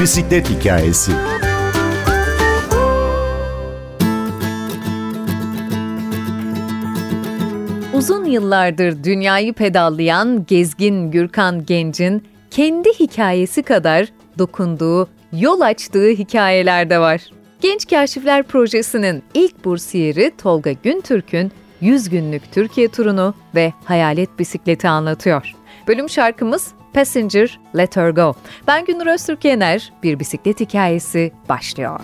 Bisiklet hikayesi. Uzun yıllardır dünyayı pedallayan gezgin Gürkan Genç'in kendi hikayesi kadar dokunduğu, yol açtığı hikayeler de var. Genç Kaşifler Projesi'nin ilk bursiyeri Tolga Güntürk'ün 100 günlük Türkiye turunu ve hayalet bisikleti anlatıyor. Bölüm şarkımız Passenger Let Her Go. Ben Günür Öztürk Yener, bir bisiklet hikayesi başlıyor.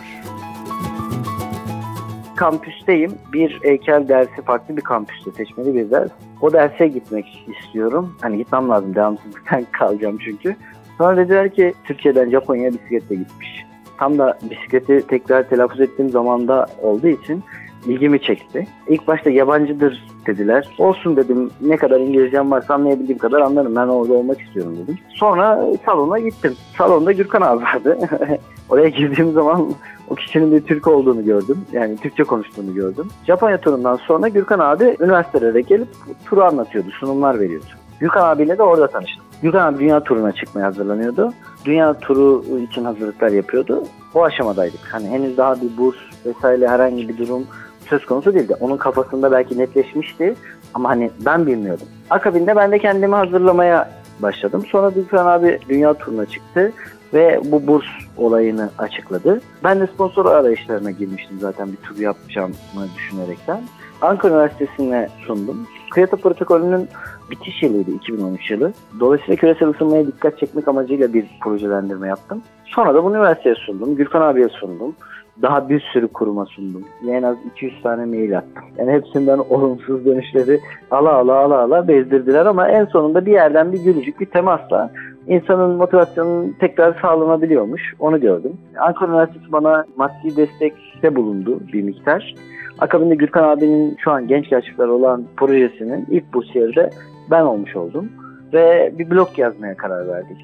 Kampüsteyim. Bir heykel dersi farklı bir kampüste seçmeli bir ders. O derse gitmek istiyorum. Hani gitmem lazım. Devamsızlıktan kalacağım çünkü. Sonra dediler ki Türkiye'den Japonya'ya bisikletle gitmiş. Tam da bisikleti tekrar telaffuz ettiğim zamanda olduğu için ilgimi çekti. İlk başta yabancıdır dediler. Olsun dedim ne kadar İngilizcem varsa anlayabildiğim kadar anlarım. Ben orada olmak istiyorum dedim. Sonra salona gittim. Salonda Gürkan abi vardı. Oraya girdiğim zaman o kişinin bir Türk olduğunu gördüm. Yani Türkçe konuştuğunu gördüm. Japonya turundan sonra Gürkan abi üniversitelere gelip turu anlatıyordu, sunumlar veriyordu. Gürkan abiyle de orada tanıştım. Gürkan abi dünya turuna çıkmaya hazırlanıyordu. Dünya turu için hazırlıklar yapıyordu. O aşamadaydık. Hani henüz daha bir burs vesaire herhangi bir durum söz konusu değildi. Onun kafasında belki netleşmişti ama hani ben bilmiyordum. Akabinde ben de kendimi hazırlamaya başladım. Sonra Gürkan abi dünya turuna çıktı ve bu burs olayını açıkladı. Ben de sponsor arayışlarına girmiştim zaten bir tur yapacağımı düşünerekten. Ankara Üniversitesi'ne sundum. Kyoto protokolünün bitiş yılıydı 2013 yılı. Dolayısıyla küresel ısınmaya dikkat çekmek amacıyla bir projelendirme yaptım. Sonra da bunu üniversiteye sundum. Gürkan abiye sundum. Daha bir sürü kuruma sundum. En az 200 tane mail attım. Yani hepsinden olumsuz dönüşleri ala ala ala ala bezdirdiler ama en sonunda bir yerden bir gülücük, bir temasla insanın motivasyonunun tekrar sağlanabiliyormuş. Onu gördüm. Ankara Üniversitesi bana maddi destekte bulundu bir miktar. Akabinde Gürkan abinin şu an genç yaşlılar olan projesinin ilk bursiyeri de ben olmuş oldum. Ve bir blog yazmaya karar verdik.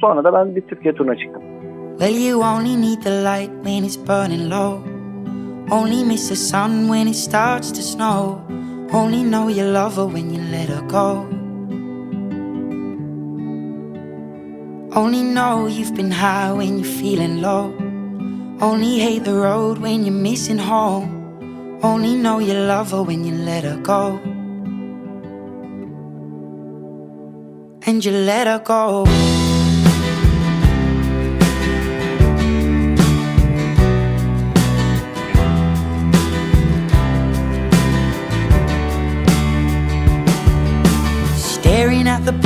Sonra da ben bir Türkiye turuna çıktım. Well you only need the light when it's burning low. Only miss the sun when it starts to snow. Only know you love her when you let her go. Only know you've been high when you're feeling low. Only hate the road when you're missing home. Only know you love her when you let her go. And you let her go.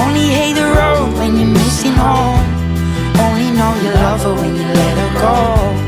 Only hate the road when you're missing home. Only know you love her when you let her go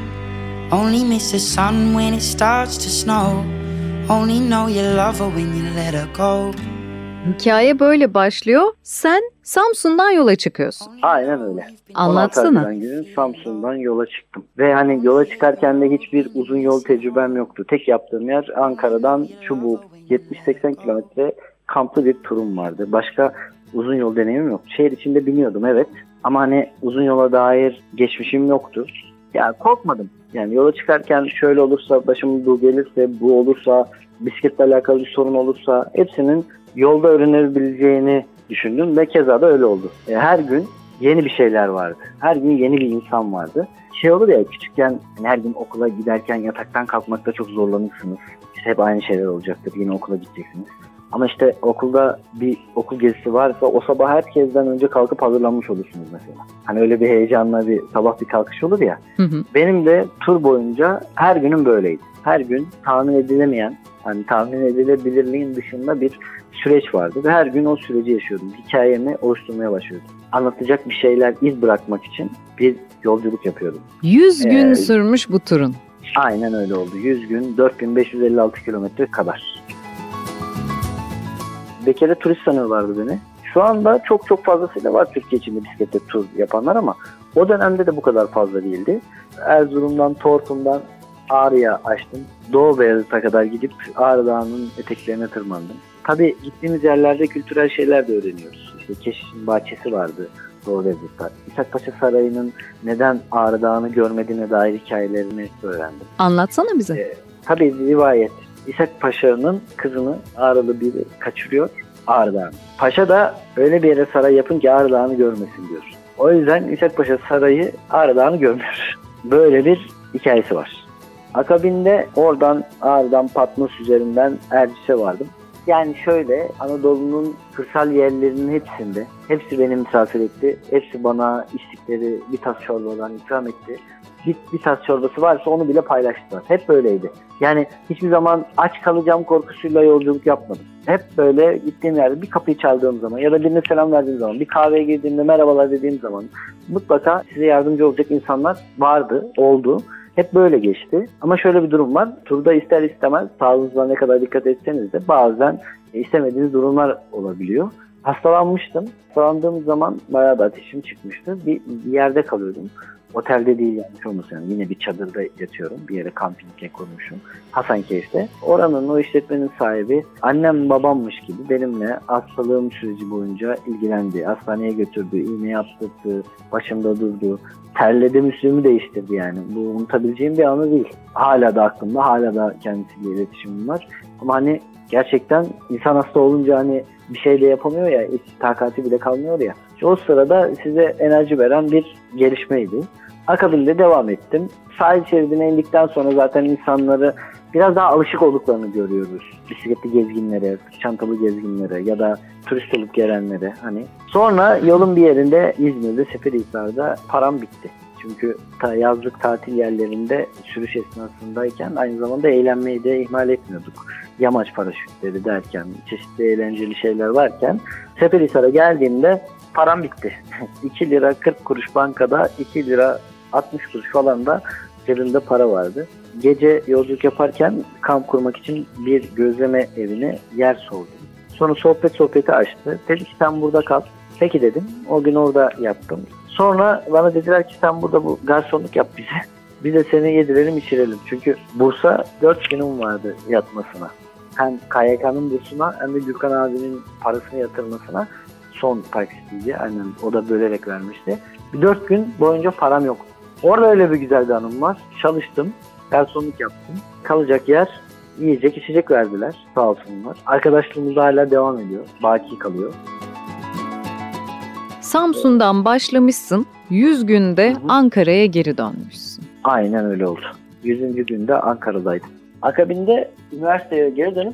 Hikaye böyle başlıyor. Sen Samsun'dan yola çıkıyorsun. Aynen öyle. Anlatsana. Günün Samsun'dan yola çıktım. Ve hani yola çıkarken de hiçbir uzun yol tecrübem yoktu. Tek yaptığım yer Ankara'dan Çubuk 70-80 kilometre kamplı bir turum vardı. Başka uzun yol deneyimim yok. Şehir içinde biniyordum evet. Ama hani uzun yola dair geçmişim yoktu. Ya korkmadım. Yani yola çıkarken şöyle olursa, başım bu gelirse, bu olursa, bisikletle alakalı bir sorun olursa hepsinin yolda öğrenebileceğini düşündüm ve keza da öyle oldu. E, her gün yeni bir şeyler vardı. Her gün yeni bir insan vardı. Şey olur ya küçükken hani her gün okula giderken yataktan kalkmakta çok zorlanırsınız. İşte hep aynı şeyler olacaktır. Yine okula gideceksiniz. Ama işte okulda bir okul gezisi varsa o sabah herkesten önce kalkıp hazırlanmış olursunuz mesela. Hani öyle bir heyecanla bir sabah bir kalkış olur ya. Hı hı. Benim de tur boyunca her günüm böyleydi. Her gün tahmin edilemeyen, hani tahmin edilebilirliğin dışında bir süreç vardı ve her gün o süreci yaşıyordum. Hikayemi oluşturmaya başlıyordum. Anlatacak bir şeyler, iz bırakmak için bir yolculuk yapıyordum. 100 gün ee, sürmüş bu turun. Aynen öyle oldu. 100 gün, 4556 kilometre kadar. Bir kere turist sanıyorlardı beni. Şu anda çok çok fazlasıyla var Türkiye içinde bisiklette tur yapanlar ama o dönemde de bu kadar fazla değildi. Erzurum'dan, Tortum'dan Ağrı'ya açtım. Doğu Beyazıt'a kadar gidip Ağrı Dağı'nın eteklerine tırmandım. Tabii gittiğimiz yerlerde kültürel şeyler de öğreniyoruz. İşte Keşiş'in bahçesi vardı Doğu Beyazıt'ta. İshak Paşa Sarayı'nın neden Ağrı Dağı'nı görmediğine dair hikayelerini öğrendim. Anlatsana bize. Ee, tabii rivayet. İshak Paşa'nın kızını Ağrılı biri kaçırıyor Ağrı Dağı'nı. Paşa da öyle bir yere saray yapın ki Ağrı Dağı'nı görmesin diyor. O yüzden İshak Paşa Sarayı Ağrı Dağı'nı görmüyor. Böyle bir hikayesi var. Akabinde oradan Ağrı'dan Patmos üzerinden Erciş'e vardım. Yani şöyle Anadolu'nun kırsal yerlerinin hepsinde hepsi beni misafir etti. Hepsi bana içtikleri bir tas çorbadan ikram etti. Bir, bir tas çorbası varsa onu bile paylaştılar. Hep böyleydi. Yani hiçbir zaman aç kalacağım korkusuyla yolculuk yapmadım. Hep böyle gittiğim yerde bir kapıyı çaldığım zaman ya da birine selam verdiğim zaman, bir kahveye girdiğimde merhabalar dediğim zaman mutlaka size yardımcı olacak insanlar vardı, oldu. Hep böyle geçti. Ama şöyle bir durum var. Turda ister istemez sağlığınıza ne kadar dikkat etseniz de bazen istemediğiniz durumlar olabiliyor. Hastalanmıştım. Hastalandığım zaman bayağı da ateşim çıkmıştı. Bir, bir yerde kalıyordum. Otelde değil yanlış olmasın. Yani yine bir çadırda yatıyorum. Bir yere kampinge kurmuşum. Hasankeyf'te. Oranın o işletmenin sahibi annem babammış gibi benimle hastalığım süreci boyunca ilgilendi. Hastaneye götürdü, iğne yaptırdı, başımda durdu. Terledim üstümü değiştirdi yani. Bu unutabileceğim bir anı değil. Hala da aklımda, hala da kendisiyle iletişimim var. Ama hani gerçekten insan hasta olunca hani bir şey de yapamıyor ya, hiç takati bile kalmıyor ya. O sırada size enerji veren bir gelişmeydi. Akabinde devam ettim. Sahil şeridine indikten sonra zaten insanları biraz daha alışık olduklarını görüyoruz. Bisikletli gezginlere, çantalı gezginlere ya da turist olup gelenlere hani. Sonra yolun bir yerinde İzmir'de Seferihisar'da param bitti. Çünkü ta yazlık tatil yerlerinde sürüş esnasındayken aynı zamanda eğlenmeyi de ihmal etmiyorduk. Yamaç paraşütleri derken, çeşitli eğlenceli şeyler varken Seferihisar'a geldiğimde param bitti. 2 lira 40 kuruş bankada, 2 lira 60 kuruş falan da cebimde para vardı. Gece yolculuk yaparken kamp kurmak için bir gözleme evine yer sordum. Sonra sohbet sohbeti açtı. Dedi ki sen burada kal. Peki dedim. O gün orada yaptım. Sonra bana dediler ki sen burada bu garsonluk yap bize. Biz de seni yedirelim içirelim. Çünkü Bursa 4 günüm vardı yatmasına. Hem KYK'nın bursuna hem de Gürkan abinin parasını yatırmasına son taksitiydi. Aynen o da bölerek vermişti. Bir 4 gün boyunca param yok. Orada öyle bir güzel bir anım var. Çalıştım. Garsonluk yaptım. Kalacak yer yiyecek içecek verdiler sağ olsunlar. Arkadaşlığımız hala devam ediyor. Baki kalıyor. Samsun'dan başlamışsın. 100 günde Ankara'ya geri dönmüşsün. Aynen öyle oldu. 100. günde Ankara'daydım. Akabinde üniversiteye geri dönüp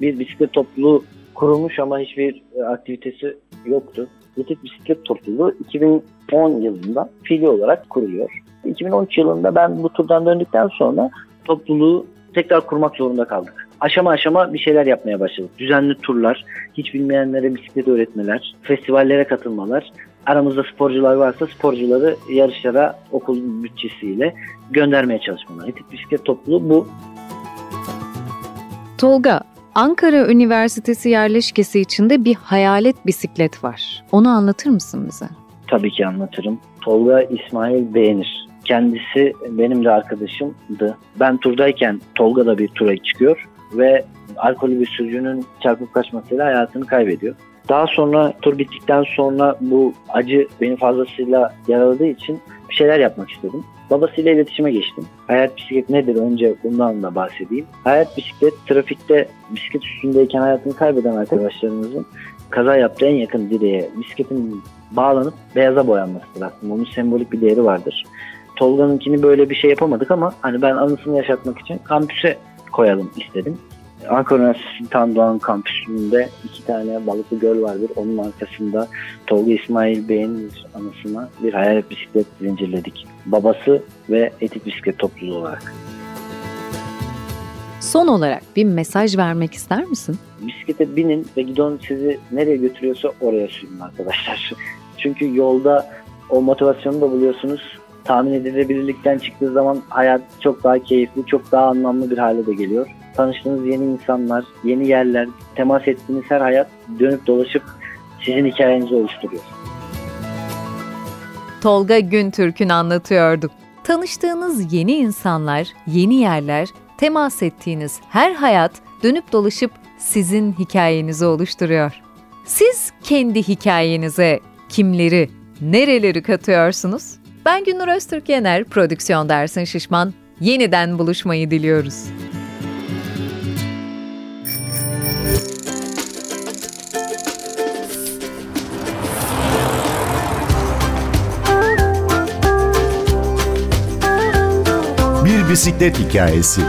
bir bisiklet topluluğu kurulmuş ama hiçbir e, aktivitesi yoktu. Bitik Bisiklet Topluluğu 2010 yılında fiili olarak kuruluyor. 2013 yılında ben bu turdan döndükten sonra topluluğu tekrar kurmak zorunda kaldık. Aşama aşama bir şeyler yapmaya başladık. Düzenli turlar, hiç bilmeyenlere bisiklet öğretmeler, festivallere katılmalar. aramızda sporcular varsa sporcuları yarışlara okul bütçesiyle göndermeye çalışmalar. Etik bisiklet topluluğu bu. Tolga, Ankara Üniversitesi yerleşkesi içinde bir hayalet bisiklet var. Onu anlatır mısın bize? Tabii ki anlatırım. Tolga İsmail Beğenir. Kendisi benim de arkadaşımdı. Ben turdayken Tolga da bir tura çıkıyor ve alkolü bir sürücünün çarpıp kaçmasıyla hayatını kaybediyor. Daha sonra tur bittikten sonra bu acı beni fazlasıyla yaraladığı için bir şeyler yapmak istedim. Babasıyla iletişime geçtim. Hayat bisiklet nedir? Önce bundan da bahsedeyim. Hayat bisiklet trafikte bisiklet üstündeyken hayatını kaybeden arkadaşlarımızın kaza yaptığı en yakın direğe bisikletin bağlanıp beyaza boyanmasıdır aslında. Onun sembolik bir değeri vardır. Tolga'nınkini böyle bir şey yapamadık ama hani ben anısını yaşatmak için kampüse koyalım istedim. Ankara Üniversitesi Doğan kampüsünde iki tane balıklı göl vardır. Onun arkasında Tolga İsmail Bey'in anısına bir hayalet bisiklet zincirledik. Babası ve etik bisiklet topluluğu olarak. Son olarak bir mesaj vermek ister misin? Bisiklete binin ve gidon sizi nereye götürüyorsa oraya sürün arkadaşlar. Çünkü yolda o motivasyonu da buluyorsunuz. Tahmin edilebilirlikten çıktığı zaman hayat çok daha keyifli, çok daha anlamlı bir hale de geliyor tanıştığınız yeni insanlar, yeni yerler, temas ettiğiniz her hayat dönüp dolaşıp sizin hikayenizi oluşturuyor. Tolga Güntürk'ün anlatıyorduk. Tanıştığınız yeni insanlar, yeni yerler, temas ettiğiniz her hayat dönüp dolaşıp sizin hikayenizi oluşturuyor. Siz kendi hikayenize kimleri, nereleri katıyorsunuz? Ben Gündür Öztürk Yener, prodüksiyon dersin şişman. Yeniden buluşmayı diliyoruz. Bisiklet hikayesi.